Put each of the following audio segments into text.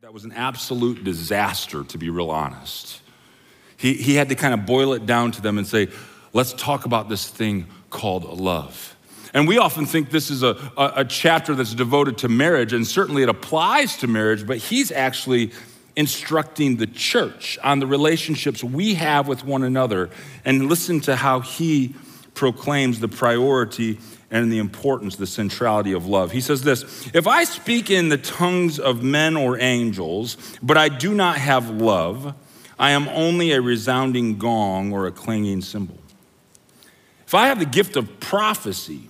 That was an absolute disaster, to be real honest. He, he had to kind of boil it down to them and say, let's talk about this thing called love. And we often think this is a, a, a, chapter that's devoted to marriage, and certainly it applies to marriage, but he's actually instructing the church on the relationships we have with one another. And listen to how he proclaims the priority and the importance, the centrality of love. He says this If I speak in the tongues of men or angels, but I do not have love, I am only a resounding gong or a clanging cymbal. If I have the gift of prophecy,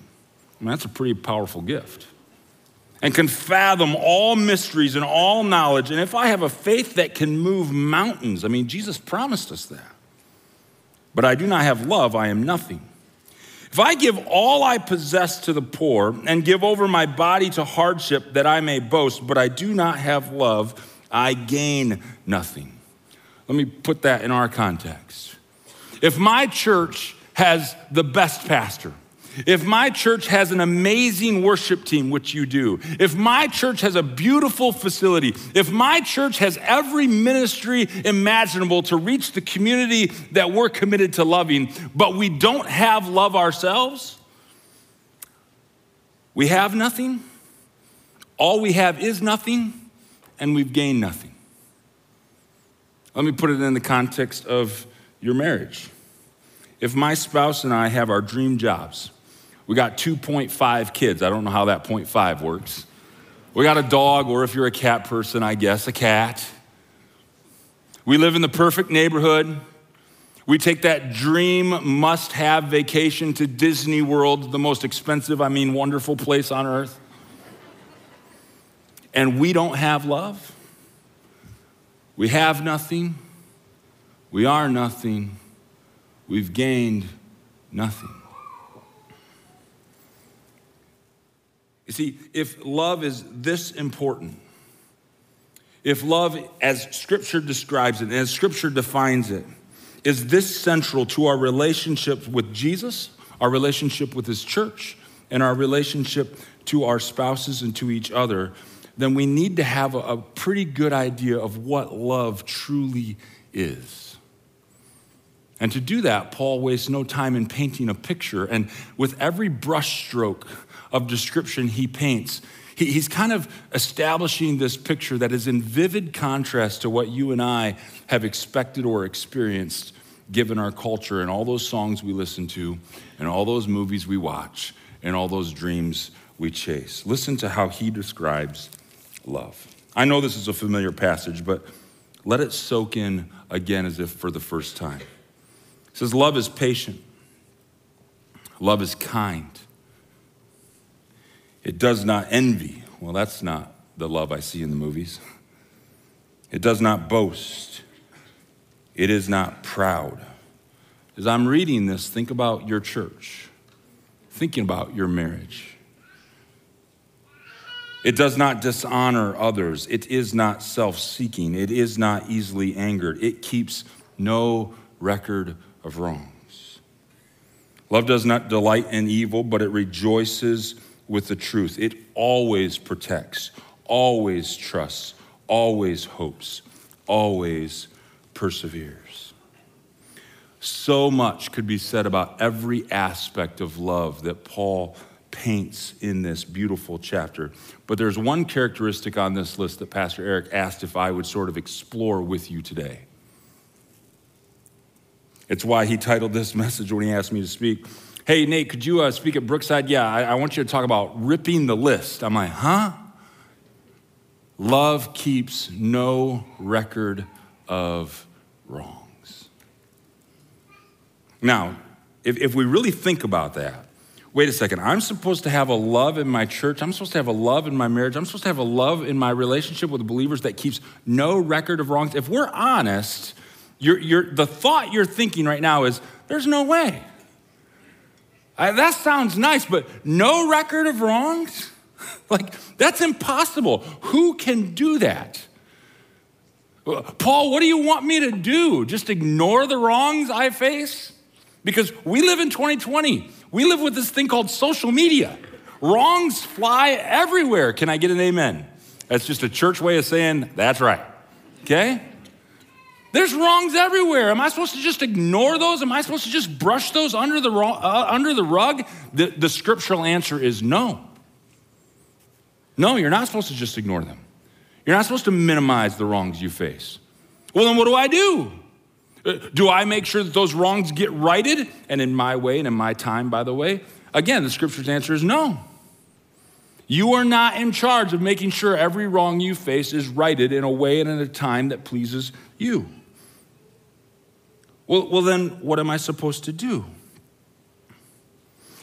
I mean, that's a pretty powerful gift, and can fathom all mysteries and all knowledge, and if I have a faith that can move mountains, I mean, Jesus promised us that, but I do not have love, I am nothing. If I give all I possess to the poor and give over my body to hardship that I may boast, but I do not have love, I gain nothing. Let me put that in our context. If my church has the best pastor, if my church has an amazing worship team, which you do, if my church has a beautiful facility, if my church has every ministry imaginable to reach the community that we're committed to loving, but we don't have love ourselves, we have nothing, all we have is nothing, and we've gained nothing. Let me put it in the context of your marriage. If my spouse and I have our dream jobs, we got 2.5 kids. I don't know how that 0.5 works. We got a dog, or if you're a cat person, I guess, a cat. We live in the perfect neighborhood. We take that dream must have vacation to Disney World, the most expensive, I mean, wonderful place on earth. And we don't have love. We have nothing. We are nothing. We've gained nothing. You see, if love is this important, if love, as Scripture describes it, as Scripture defines it, is this central to our relationship with Jesus, our relationship with His church, and our relationship to our spouses and to each other, then we need to have a, a pretty good idea of what love truly is. And to do that, Paul wastes no time in painting a picture. And with every brushstroke of description he paints, he, he's kind of establishing this picture that is in vivid contrast to what you and I have expected or experienced given our culture and all those songs we listen to and all those movies we watch and all those dreams we chase. Listen to how he describes love. I know this is a familiar passage, but let it soak in again as if for the first time. It says, Love is patient, love is kind. It does not envy. Well, that's not the love I see in the movies. It does not boast. It is not proud. As I'm reading this, think about your church, thinking about your marriage. It does not dishonor others. It is not self seeking. It is not easily angered. It keeps no record of wrongs. Love does not delight in evil, but it rejoices with the truth. It always protects, always trusts, always hopes, always perseveres. So much could be said about every aspect of love that Paul paints in this beautiful chapter. But there's one characteristic on this list that Pastor Eric asked if I would sort of explore with you today. It's why he titled this message when he asked me to speak hey, Nate, could you uh, speak at Brookside? Yeah, I, I want you to talk about ripping the list. I'm like, huh? Love keeps no record of wrongs. Now, if, if we really think about that, wait a second, I'm supposed to have a love in my church. I'm supposed to have a love in my marriage. I'm supposed to have a love in my relationship with believers that keeps no record of wrongs. If we're honest, you're, you're, the thought you're thinking right now is there's no way. I, that sounds nice, but no record of wrongs? like, that's impossible. Who can do that? Paul, what do you want me to do? Just ignore the wrongs I face? Because we live in 2020. We live with this thing called social media. Wrongs fly everywhere. Can I get an amen? That's just a church way of saying, that's right. Okay? There's wrongs everywhere. Am I supposed to just ignore those? Am I supposed to just brush those under the, uh, under the rug? The, the scriptural answer is no. No, you're not supposed to just ignore them. You're not supposed to minimize the wrongs you face. Well, then what do I do? Uh, do I make sure that those wrongs get righted? And in my way and in my time, by the way? Again, the scripture's answer is no. You are not in charge of making sure every wrong you face is righted in a way and in a time that pleases you. Well, well, then what am I supposed to do?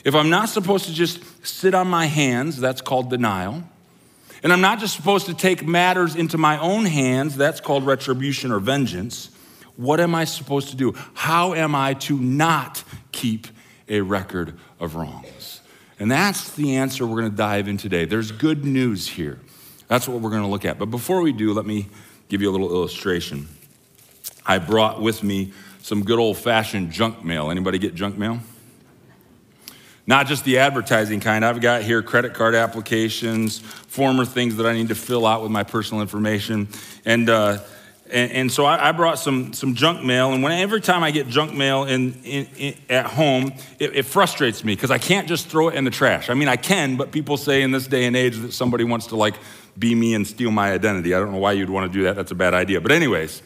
If I'm not supposed to just sit on my hands, that's called denial. And I'm not just supposed to take matters into my own hands, that's called retribution or vengeance. What am I supposed to do? How am I to not keep a record of wrongs? And that's the answer we're going to dive in today. There's good news here. That's what we're going to look at. But before we do, let me give you a little illustration. I brought with me some good old fashioned junk mail. Anybody get junk mail? Not just the advertising kind. I've got here credit card applications, former things that I need to fill out with my personal information. And, uh, and, and, so I, I, brought some, some junk mail. And when, every time I get junk mail in, in, in at home, it, it frustrates me because I can't just throw it in the trash. I mean, I can, but people say in this day and age that somebody wants to like be me and steal my identity. I don't know why you'd want to do that. That's a bad idea. But, anyways,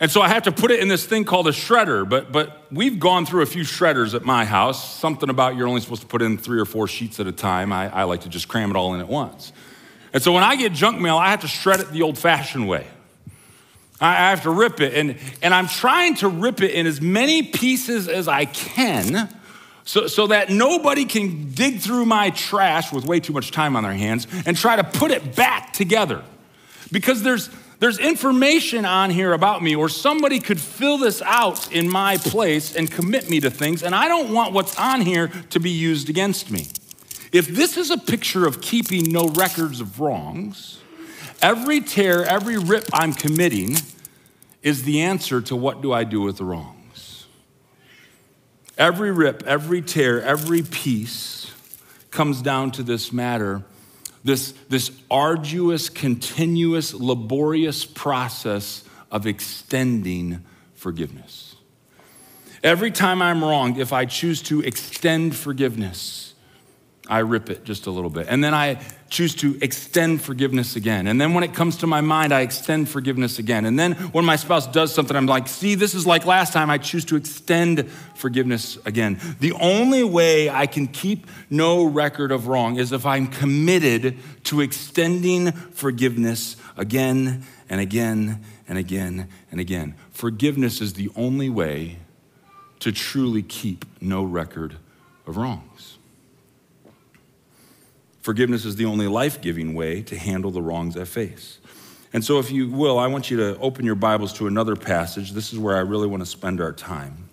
and so I have to put it in this thing called a shredder, but, but we've gone through a few shredders at my house. Something about you're only supposed to put in three or four sheets at a time. I, I like to just cram it all in at once. And so when I get junk mail, I have to shred it the old fashioned way. I have to rip it, and, and I'm trying to rip it in as many pieces as I can so, so that nobody can dig through my trash with way too much time on their hands and try to put it back together. Because there's, there's information on here about me, or somebody could fill this out in my place and commit me to things, and I don't want what's on here to be used against me. If this is a picture of keeping no records of wrongs, every tear, every rip I'm committing is the answer to what do I do with the wrongs. Every rip, every tear, every piece comes down to this matter this, this arduous, continuous, laborious process of extending forgiveness. Every time I'm wronged, if I choose to extend forgiveness, I rip it just a little bit. And then I choose to extend forgiveness again. And then when it comes to my mind, I extend forgiveness again. And then when my spouse does something, I'm like, see, this is like last time, I choose to extend forgiveness again. The only way I can keep no record of wrong is if I'm committed to extending forgiveness again and again and again and again. Forgiveness is the only way to truly keep no record of wrongs. Forgiveness is the only life giving way to handle the wrongs I face. And so, if you will, I want you to open your Bibles to another passage. This is where I really want to spend our time,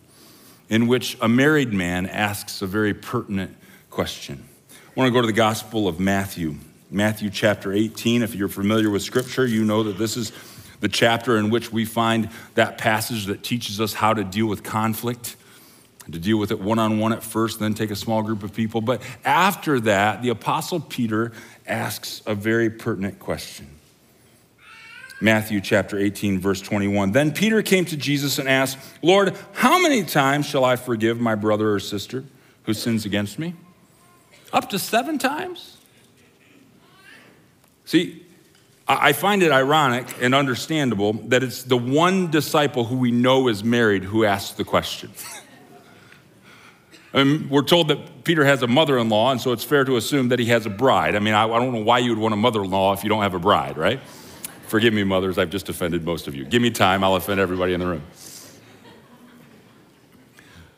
in which a married man asks a very pertinent question. I want to go to the Gospel of Matthew, Matthew chapter 18. If you're familiar with Scripture, you know that this is the chapter in which we find that passage that teaches us how to deal with conflict to deal with it one on one at first, then take a small group of people. But after that, the Apostle Peter asks a very pertinent question. Matthew chapter 18, verse 21. Then Peter came to Jesus and asked, Lord, how many times shall I forgive my brother or sister who sins against me? Up to seven times? See, I find it ironic and understandable that it's the one disciple who we know is married who asks the question. Mean, we're told that Peter has a mother in law, and so it's fair to assume that he has a bride. I mean, I, I don't know why you would want a mother in law if you don't have a bride, right? Forgive me, mothers, I've just offended most of you. Give me time, I'll offend everybody in the room.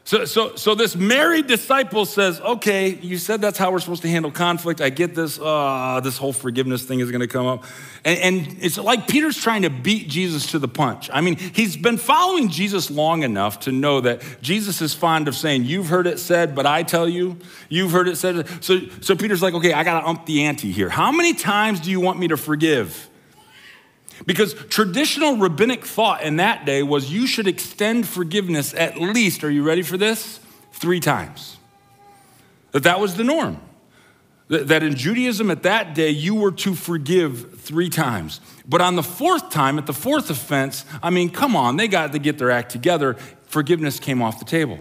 So, so, so this married disciple says, okay, you said that's how we're supposed to handle conflict. I get this, uh, this whole forgiveness thing is going to come up. And, and it's like Peter's trying to beat Jesus to the punch. I mean, he's been following Jesus long enough to know that Jesus is fond of saying, you've heard it said, but I tell you, you've heard it said. So, so Peter's like, okay, I got to ump the ante here. How many times do you want me to forgive? Because traditional rabbinic thought in that day was you should extend forgiveness at least, are you ready for this? Three times. That that was the norm. That in Judaism at that day, you were to forgive three times. But on the fourth time, at the fourth offense, I mean, come on, they got to get their act together. Forgiveness came off the table.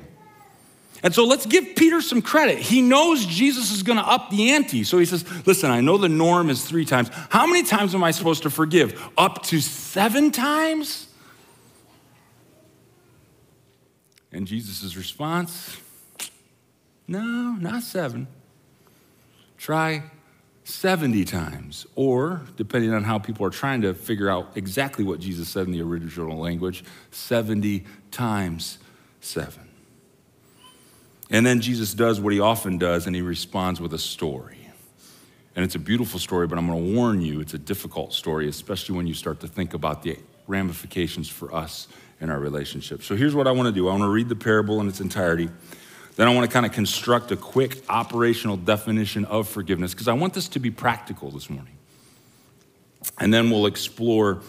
And so let's give Peter some credit. He knows Jesus is going to up the ante. So he says, Listen, I know the norm is three times. How many times am I supposed to forgive? Up to seven times? And Jesus' response, No, not seven. Try 70 times, or depending on how people are trying to figure out exactly what Jesus said in the original language, 70 times seven. And then Jesus does what he often does, and he responds with a story. And it's a beautiful story, but I'm going to warn you, it's a difficult story, especially when you start to think about the ramifications for us in our relationship. So here's what I want to do I want to read the parable in its entirety. Then I want to kind of construct a quick operational definition of forgiveness because I want this to be practical this morning. And then we'll explore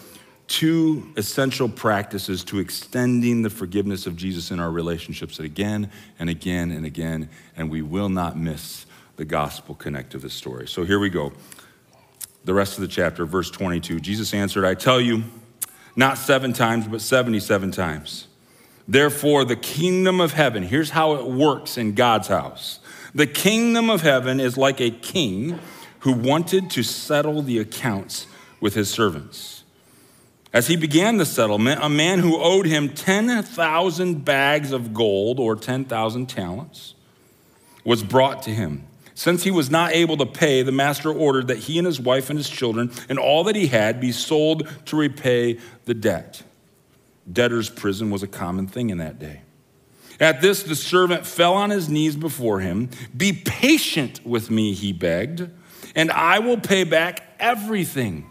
two essential practices to extending the forgiveness of Jesus in our relationships again and again and again, and we will not miss the gospel connect to this story. So here we go. The rest of the chapter, verse 22. Jesus answered, I tell you, not seven times, but 77 times. Therefore, the kingdom of heaven, here's how it works in God's house. The kingdom of heaven is like a king who wanted to settle the accounts with his servants. As he began the settlement, a man who owed him 10,000 bags of gold or 10,000 talents was brought to him. Since he was not able to pay, the master ordered that he and his wife and his children and all that he had be sold to repay the debt. Debtor's prison was a common thing in that day. At this, the servant fell on his knees before him. Be patient with me, he begged, and I will pay back everything.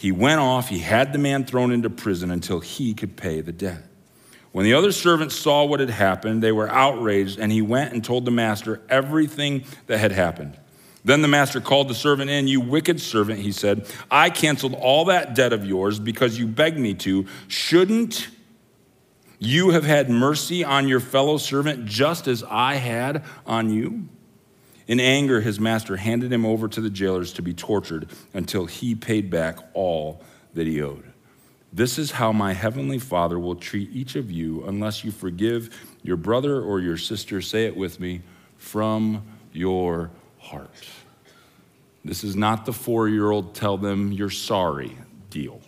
He went off, he had the man thrown into prison until he could pay the debt. When the other servants saw what had happened, they were outraged, and he went and told the master everything that had happened. Then the master called the servant in. You wicked servant, he said, I canceled all that debt of yours because you begged me to. Shouldn't you have had mercy on your fellow servant just as I had on you? In anger, his master handed him over to the jailers to be tortured until he paid back all that he owed. This is how my heavenly Father will treat each of you unless you forgive your brother or your sister. Say it with me from your heart. This is not the four year old tell them you're sorry deal.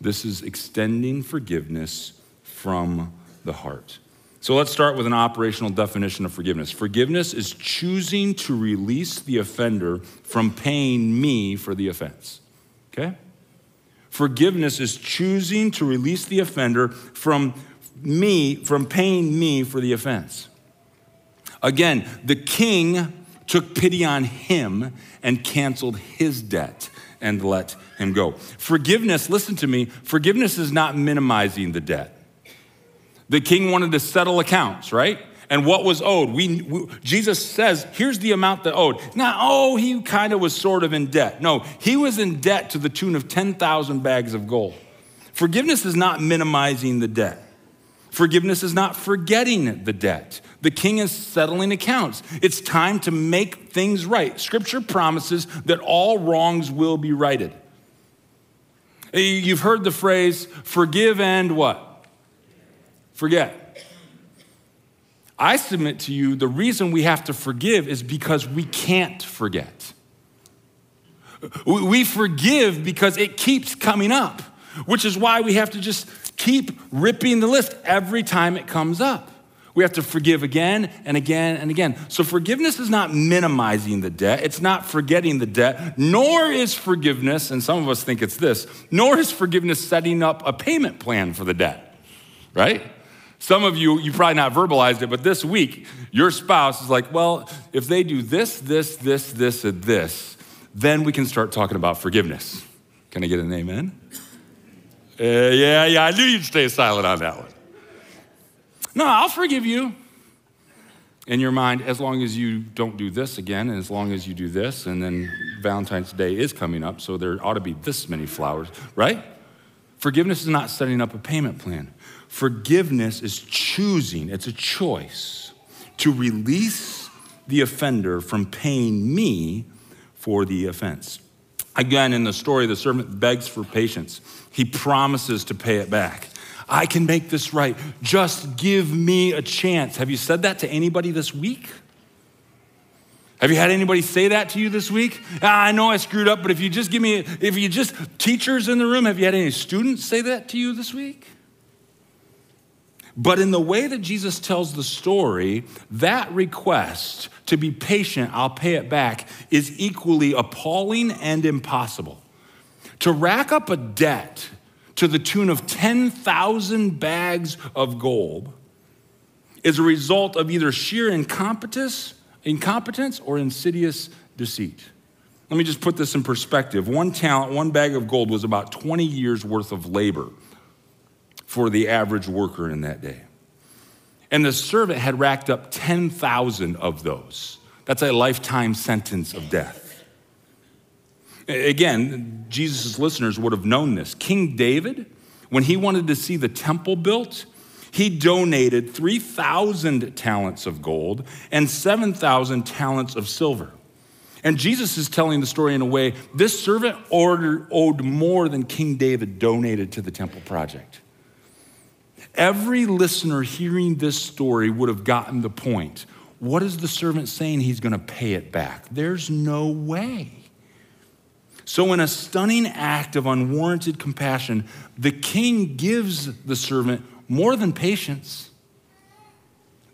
This is extending forgiveness from the heart. So let's start with an operational definition of forgiveness. Forgiveness is choosing to release the offender from paying me for the offense. Okay? Forgiveness is choosing to release the offender from me, from paying me for the offense. Again, the king took pity on him and canceled his debt and let him go. Forgiveness, listen to me, forgiveness is not minimizing the debt. The king wanted to settle accounts, right? And what was owed? We, we, Jesus says, here's the amount that owed. Now, oh, he kind of was sort of in debt. No, he was in debt to the tune of 10,000 bags of gold. Forgiveness is not minimizing the debt. Forgiveness is not forgetting the debt. The king is settling accounts. It's time to make things right. Scripture promises that all wrongs will be righted. You've heard the phrase, forgive and what? Forget. I submit to you the reason we have to forgive is because we can't forget. We forgive because it keeps coming up, which is why we have to just keep ripping the list every time it comes up. We have to forgive again and again and again. So, forgiveness is not minimizing the debt, it's not forgetting the debt, nor is forgiveness, and some of us think it's this, nor is forgiveness setting up a payment plan for the debt, right? Some of you, you probably not verbalized it, but this week, your spouse is like, well, if they do this, this, this, this, and this, then we can start talking about forgiveness. Can I get an amen? Uh, yeah, yeah, I knew you'd stay silent on that one. No, I'll forgive you in your mind as long as you don't do this again, and as long as you do this, and then Valentine's Day is coming up, so there ought to be this many flowers, right? Forgiveness is not setting up a payment plan. Forgiveness is choosing, it's a choice to release the offender from paying me for the offense. Again, in the story, the servant begs for patience. He promises to pay it back. I can make this right. Just give me a chance. Have you said that to anybody this week? Have you had anybody say that to you this week? Ah, I know I screwed up, but if you just give me, if you just, teachers in the room, have you had any students say that to you this week? But in the way that Jesus tells the story, that request to be patient, I'll pay it back, is equally appalling and impossible. To rack up a debt to the tune of 10,000 bags of gold is a result of either sheer incompetence, incompetence or insidious deceit. Let me just put this in perspective. One talent, one bag of gold was about 20 years worth of labor for the average worker in that day. And the servant had racked up 10,000 of those. That's a lifetime sentence of death. Again, Jesus' listeners would have known this. King David, when he wanted to see the temple built, he donated 3,000 talents of gold and 7,000 talents of silver. And Jesus is telling the story in a way this servant owed more than King David donated to the temple project. Every listener hearing this story would have gotten the point. What is the servant saying? He's going to pay it back. There's no way. So, in a stunning act of unwarranted compassion, the king gives the servant more than patience.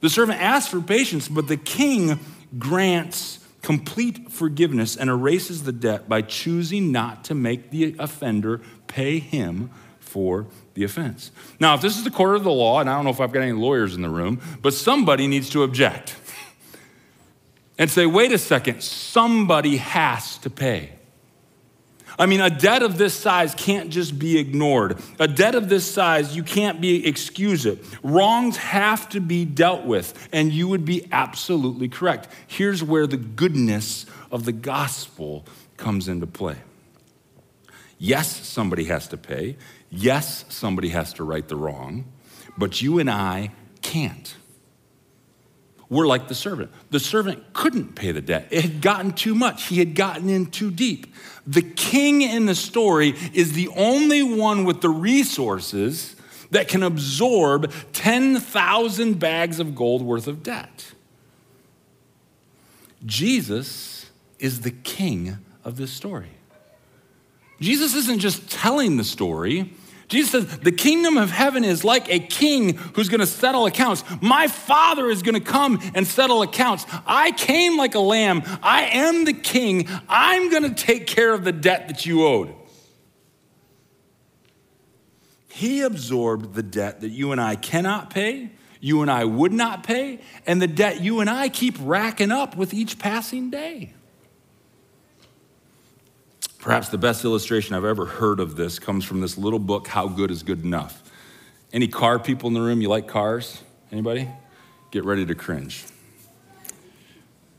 The servant asks for patience, but the king grants complete forgiveness and erases the debt by choosing not to make the offender pay him for the offense. Now, if this is the court of the law, and I don't know if I've got any lawyers in the room, but somebody needs to object and say, wait a second, somebody has to pay. I mean, a debt of this size can't just be ignored. A debt of this size, you can't be excuse it. Wrongs have to be dealt with, and you would be absolutely correct. Here's where the goodness of the gospel comes into play. Yes, somebody has to pay. Yes, somebody has to right the wrong, but you and I can't. We're like the servant. The servant couldn't pay the debt, it had gotten too much, he had gotten in too deep. The king in the story is the only one with the resources that can absorb 10,000 bags of gold worth of debt. Jesus is the king of this story. Jesus isn't just telling the story, Jesus says, The kingdom of heaven is like a king who's going to settle accounts. My father is going to come and settle accounts. I came like a lamb. I am the king. I'm going to take care of the debt that you owed. He absorbed the debt that you and I cannot pay, you and I would not pay, and the debt you and I keep racking up with each passing day. Perhaps the best illustration I've ever heard of this comes from this little book, How Good is Good Enough. Any car people in the room? You like cars? Anybody? Get ready to cringe.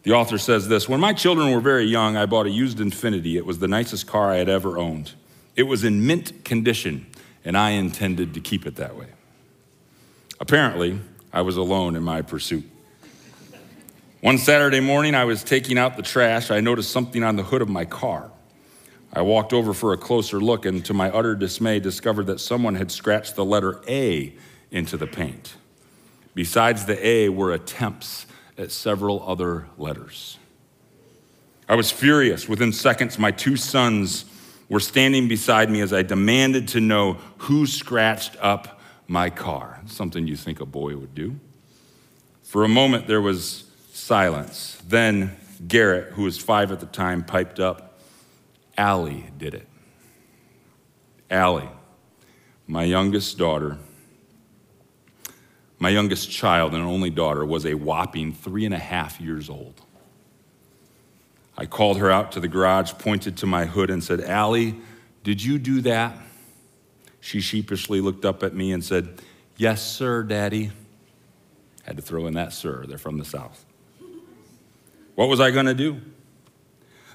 The author says this When my children were very young, I bought a used Infiniti. It was the nicest car I had ever owned. It was in mint condition, and I intended to keep it that way. Apparently, I was alone in my pursuit. One Saturday morning, I was taking out the trash. I noticed something on the hood of my car. I walked over for a closer look and, to my utter dismay, discovered that someone had scratched the letter A into the paint. Besides the A were attempts at several other letters. I was furious. Within seconds, my two sons were standing beside me as I demanded to know who scratched up my car, something you think a boy would do. For a moment, there was silence. Then Garrett, who was five at the time, piped up. Allie did it. Allie, my youngest daughter, My youngest child and only daughter was a whopping three and a half years old. I called her out to the garage, pointed to my hood, and said, Allie, did you do that? She sheepishly looked up at me and said, Yes, sir, Daddy. Had to throw in that sir, they're from the South. What was I going to do?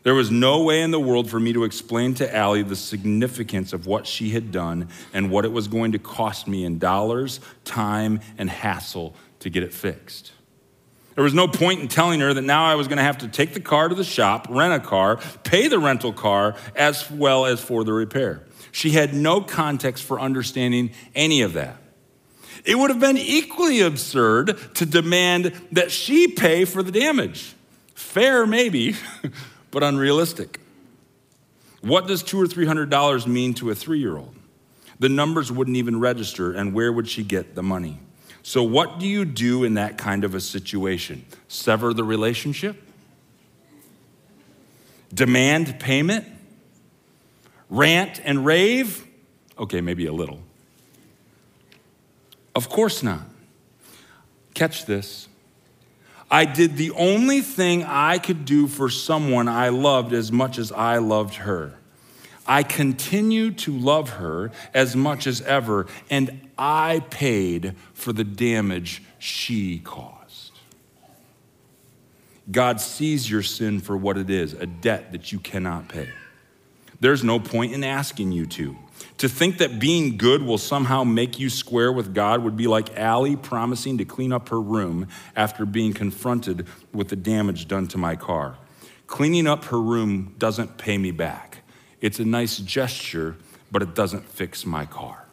There was no way in the world for me to explain to Allie the significance of what she had done and what it was going to cost me in dollars, time, and hassle to get it fixed. There was no point in telling her that now I was going to have to take the car to the shop, rent a car, pay the rental car, as well as for the repair. She had no context for understanding any of that. It would have been equally absurd to demand that she pay for the damage. Fair, maybe. but unrealistic. What does two or three hundred dollars mean to a three year old? The numbers wouldn't even register, and where would she get the money? So, what do you do in that kind of a situation? Sever the relationship? Demand payment? Rant and rave? Okay, maybe a little. Of course not. Catch this. I did the only thing I could do for someone I loved as much as I loved her. I continue to love her as much as ever, and I paid for the damage she caused. God sees your sin for what it is a debt that you cannot pay. There's no point in asking you to. To think that being good will somehow make you square with God would be like Allie promising to clean up her room after being confronted with the damage done to my car. Cleaning up her room doesn't pay me back. It's a nice gesture, but it doesn't fix my car.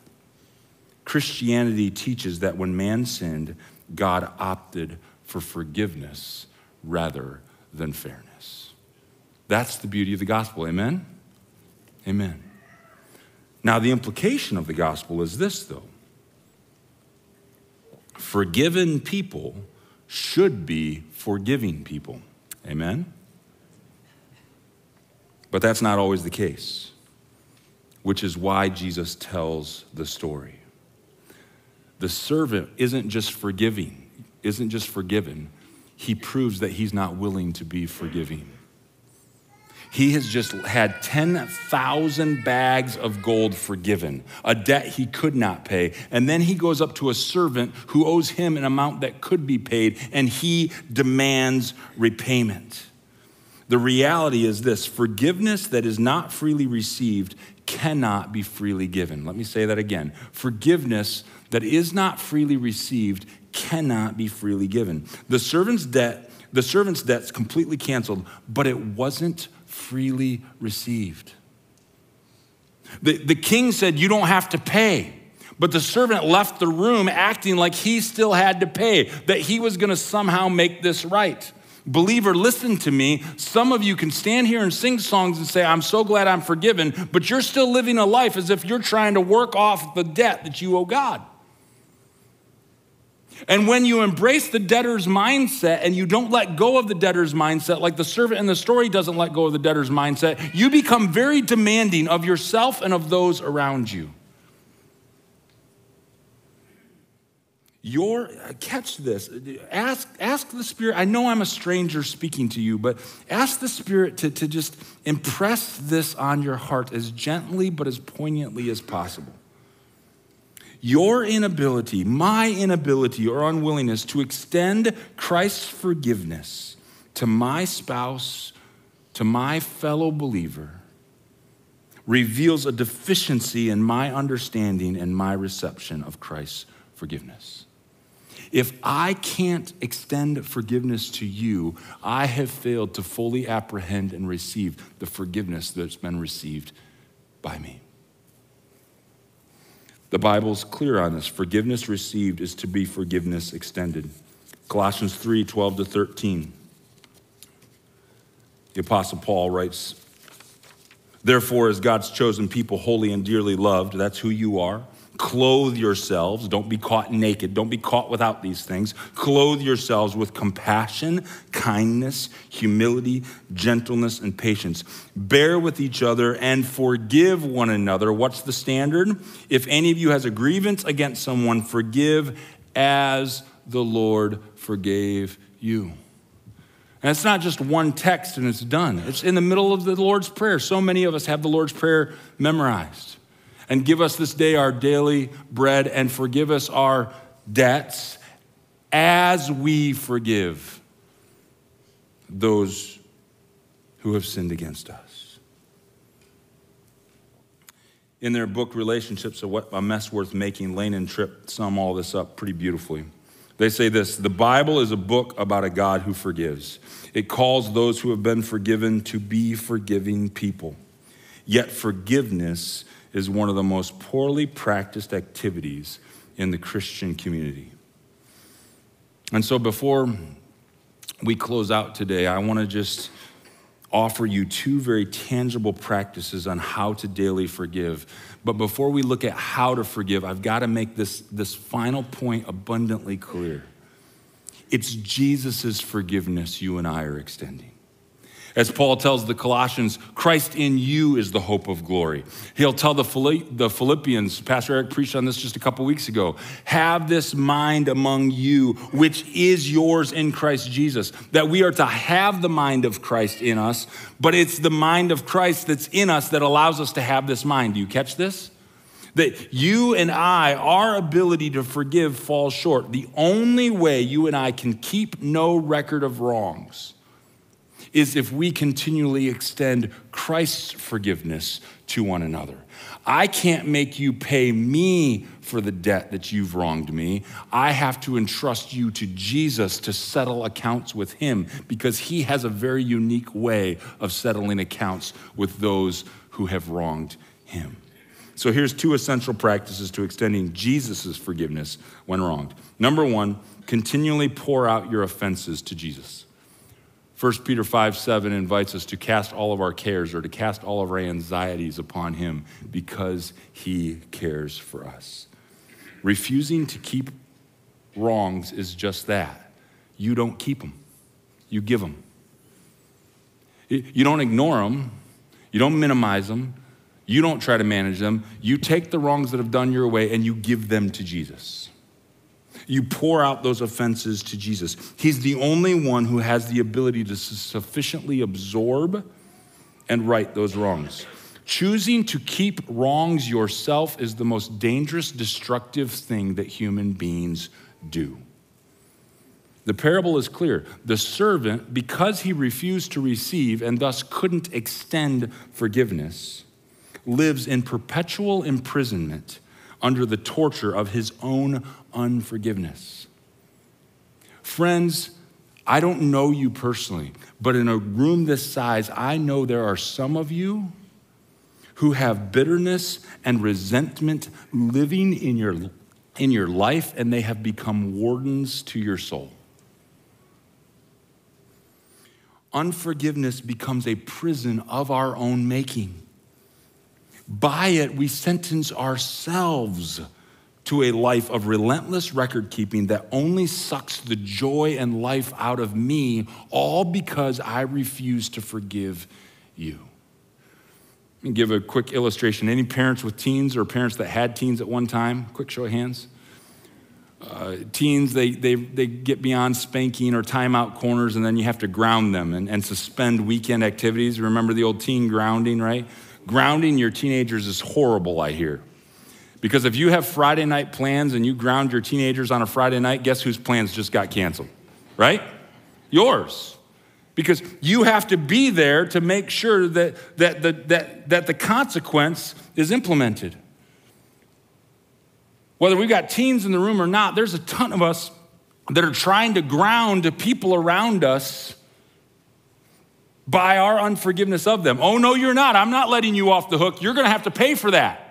Christianity teaches that when man sinned, God opted for forgiveness rather than fairness. That's the beauty of the gospel. Amen? Amen. Now, the implication of the gospel is this, though forgiven people should be forgiving people. Amen? But that's not always the case, which is why Jesus tells the story. The servant isn't just forgiving, isn't just forgiven, he proves that he's not willing to be forgiving. He has just had 10,000 bags of gold forgiven, a debt he could not pay. And then he goes up to a servant who owes him an amount that could be paid, and he demands repayment. The reality is this forgiveness that is not freely received cannot be freely given. Let me say that again. Forgiveness that is not freely received cannot be freely given. The servant's debt, the servant's debt's completely canceled, but it wasn't freely received. The, the king said, You don't have to pay. But the servant left the room acting like he still had to pay, that he was going to somehow make this right. Believer, listen to me. Some of you can stand here and sing songs and say, I'm so glad I'm forgiven, but you're still living a life as if you're trying to work off the debt that you owe God. And when you embrace the debtor's mindset and you don't let go of the debtor's mindset, like the servant in the story doesn't let go of the debtor's mindset, you become very demanding of yourself and of those around you. Your uh, catch this. Ask, ask the Spirit. I know I'm a stranger speaking to you, but ask the Spirit to, to just impress this on your heart as gently but as poignantly as possible. Your inability, my inability or unwillingness to extend Christ's forgiveness to my spouse, to my fellow believer, reveals a deficiency in my understanding and my reception of Christ's forgiveness. If I can't extend forgiveness to you, I have failed to fully apprehend and receive the forgiveness that's been received by me. The Bible's clear on this. Forgiveness received is to be forgiveness extended. Colossians 3 12 to 13. The Apostle Paul writes, Therefore, as God's chosen people, holy and dearly loved, that's who you are Clothe yourselves. Don't be caught naked. Don't be caught without these things. Clothe yourselves with compassion, kindness, humility, gentleness, and patience. Bear with each other and forgive one another. What's the standard? If any of you has a grievance against someone, forgive as the Lord forgave you. And it's not just one text and it's done. It's in the middle of the Lord's Prayer. So many of us have the Lord's Prayer memorized. And give us this day our daily bread and forgive us our debts as we forgive those who have sinned against us. In their book, Relationships, A Mess Worth Making, Lane and Tripp sum all this up pretty beautifully. They say this The Bible is a book about a God who forgives. It calls those who have been forgiven to be forgiving people. Yet, forgiveness is one of the most poorly practiced activities in the Christian community. And so, before we close out today, I want to just offer you two very tangible practices on how to daily forgive. But before we look at how to forgive, I've got to make this, this final point abundantly clear. It's Jesus' forgiveness you and I are extending. As Paul tells the Colossians, Christ in you is the hope of glory. He'll tell the Philippians, Pastor Eric preached on this just a couple weeks ago, have this mind among you, which is yours in Christ Jesus. That we are to have the mind of Christ in us, but it's the mind of Christ that's in us that allows us to have this mind. Do you catch this? That you and I, our ability to forgive falls short. The only way you and I can keep no record of wrongs is if we continually extend Christ's forgiveness to one another. I can't make you pay me for the debt that you've wronged me. I have to entrust you to Jesus to settle accounts with him because he has a very unique way of settling accounts with those who have wronged him. So here's two essential practices to extending Jesus' forgiveness when wronged. Number one, continually pour out your offenses to Jesus. 1 Peter 5 7 invites us to cast all of our cares or to cast all of our anxieties upon Him because He cares for us. Refusing to keep wrongs is just that. You don't keep them, you give them. You don't ignore them, you don't minimize them, you don't try to manage them. You take the wrongs that have done your way and you give them to Jesus. You pour out those offenses to Jesus. He's the only one who has the ability to sufficiently absorb and right those wrongs. Choosing to keep wrongs yourself is the most dangerous, destructive thing that human beings do. The parable is clear. The servant, because he refused to receive and thus couldn't extend forgiveness, lives in perpetual imprisonment under the torture of his own unforgiveness. Friends, I don't know you personally, but in a room this size, I know there are some of you who have bitterness and resentment living in your, in your life, and they have become wardens to your soul. Unforgiveness becomes a prison of our own making. By it, we sentence ourselves to a life of relentless record keeping that only sucks the joy and life out of me, all because I refuse to forgive you. Let me give a quick illustration. Any parents with teens or parents that had teens at one time? Quick show of hands. Uh, teens, they, they, they get beyond spanking or timeout corners, and then you have to ground them and, and suspend weekend activities. Remember the old teen grounding, right? Grounding your teenagers is horrible, I hear. Because if you have Friday night plans and you ground your teenagers on a Friday night, guess whose plans just got canceled? Right? Yours. Because you have to be there to make sure that, that, that, that, that the consequence is implemented. Whether we've got teens in the room or not, there's a ton of us that are trying to ground people around us by our unforgiveness of them. Oh, no, you're not. I'm not letting you off the hook. You're going to have to pay for that.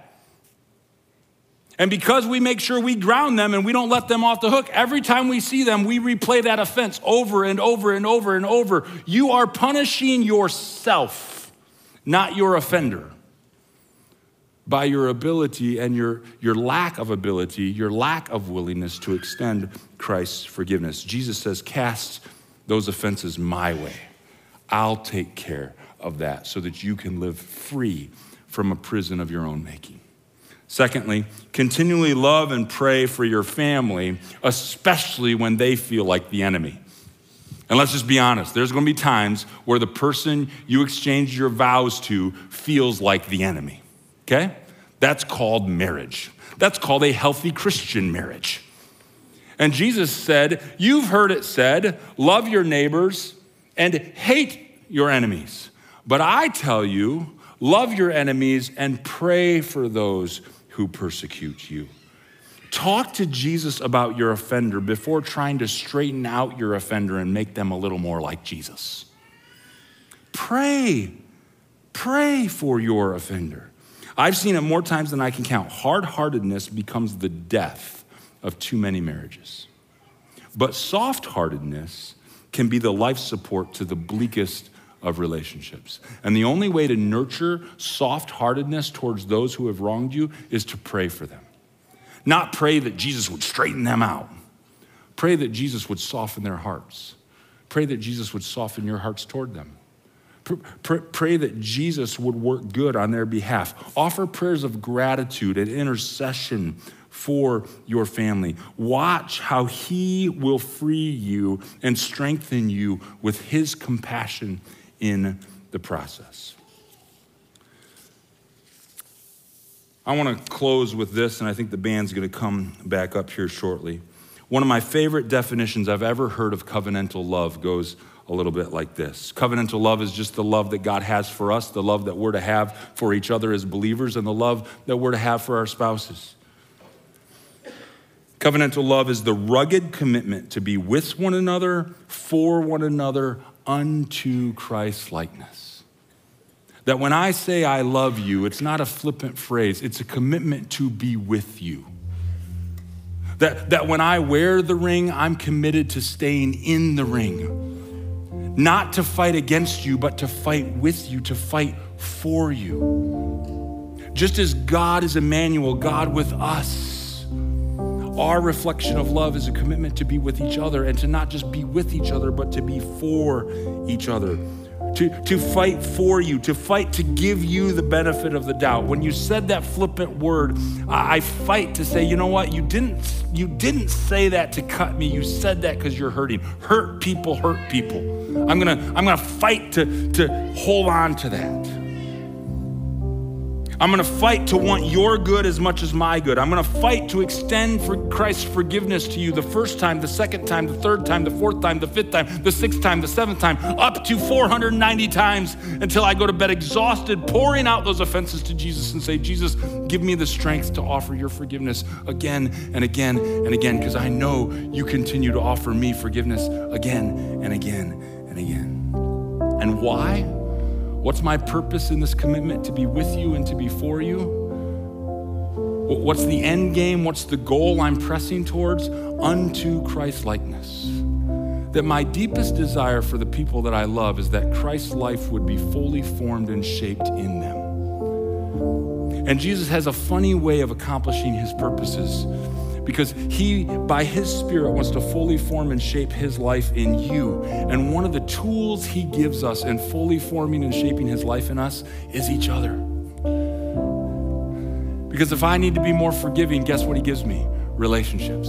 And because we make sure we ground them and we don't let them off the hook, every time we see them, we replay that offense over and over and over and over. You are punishing yourself, not your offender, by your ability and your, your lack of ability, your lack of willingness to extend Christ's forgiveness. Jesus says, Cast those offenses my way. I'll take care of that so that you can live free from a prison of your own making. Secondly, continually love and pray for your family, especially when they feel like the enemy. And let's just be honest, there's gonna be times where the person you exchange your vows to feels like the enemy, okay? That's called marriage. That's called a healthy Christian marriage. And Jesus said, You've heard it said, love your neighbors and hate your enemies. But I tell you, love your enemies and pray for those who persecute you. Talk to Jesus about your offender before trying to straighten out your offender and make them a little more like Jesus. Pray. Pray for your offender. I've seen it more times than I can count. Hard heartedness becomes the death of too many marriages. But soft heartedness can be the life support to the bleakest of relationships. And the only way to nurture soft heartedness towards those who have wronged you is to pray for them. Not pray that Jesus would straighten them out. Pray that Jesus would soften their hearts. Pray that Jesus would soften your hearts toward them. Pray, pray, that Jesus would work good on their behalf. Offer prayers of gratitude and intercession for your family. Watch how He will free you and strengthen you with His compassion in the process. I want to close with this, and I think the band's going to come back up here shortly. One of my favorite definitions I've ever heard of covenantal love goes a little bit like this Covenantal love is just the love that God has for us, the love that we're to have for each other as believers, and the love that we're to have for our spouses. Covenantal love is the rugged commitment to be with one another, for one another, unto Christ likeness. That when I say I love you, it's not a flippant phrase, it's a commitment to be with you. That, that when I wear the ring, I'm committed to staying in the ring. Not to fight against you, but to fight with you, to fight for you. Just as God is Emmanuel, God with us. Our reflection of love is a commitment to be with each other and to not just be with each other, but to be for each other to, to fight for you, to fight to give you the benefit of the doubt. When you said that flippant word, I, I fight to say, you know what, you didn't, you didn't say that to cut me. You said that because you're hurting. Hurt people hurt people. I'm gonna, I'm gonna fight to, to hold on to that. I'm gonna fight to want your good as much as my good. I'm gonna fight to extend for Christ's forgiveness to you the first time, the second time, the third time, the fourth time, the fifth time, the sixth time, the seventh time, up to 490 times until I go to bed exhausted, pouring out those offenses to Jesus and say, Jesus, give me the strength to offer your forgiveness again and again and again, because I know you continue to offer me forgiveness again and again and again. And why? What's my purpose in this commitment to be with you and to be for you? What's the end game? What's the goal I'm pressing towards? Unto Christ likeness. That my deepest desire for the people that I love is that Christ's life would be fully formed and shaped in them. And Jesus has a funny way of accomplishing his purposes because he, by his Spirit, wants to fully form and shape his life in you. And one of the tools he gives us in fully forming and shaping his life in us is each other. Because if I need to be more forgiving, guess what he gives me? Relationships.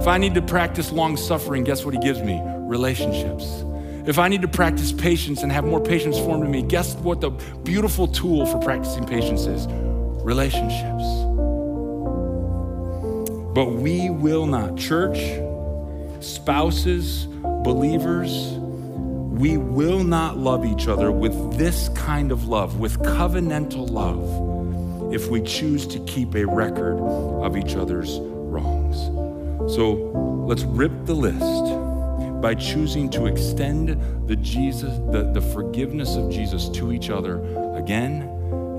If I need to practice long suffering, guess what he gives me? Relationships. If I need to practice patience and have more patience formed in me, guess what the beautiful tool for practicing patience is? Relationships. But we will not. Church, spouses, believers, we will not love each other with this kind of love, with covenantal love, if we choose to keep a record of each other's wrongs. So let's rip the list by choosing to extend the Jesus, the, the forgiveness of Jesus to each other again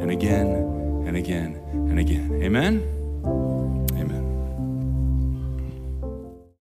and again and again and again. Amen?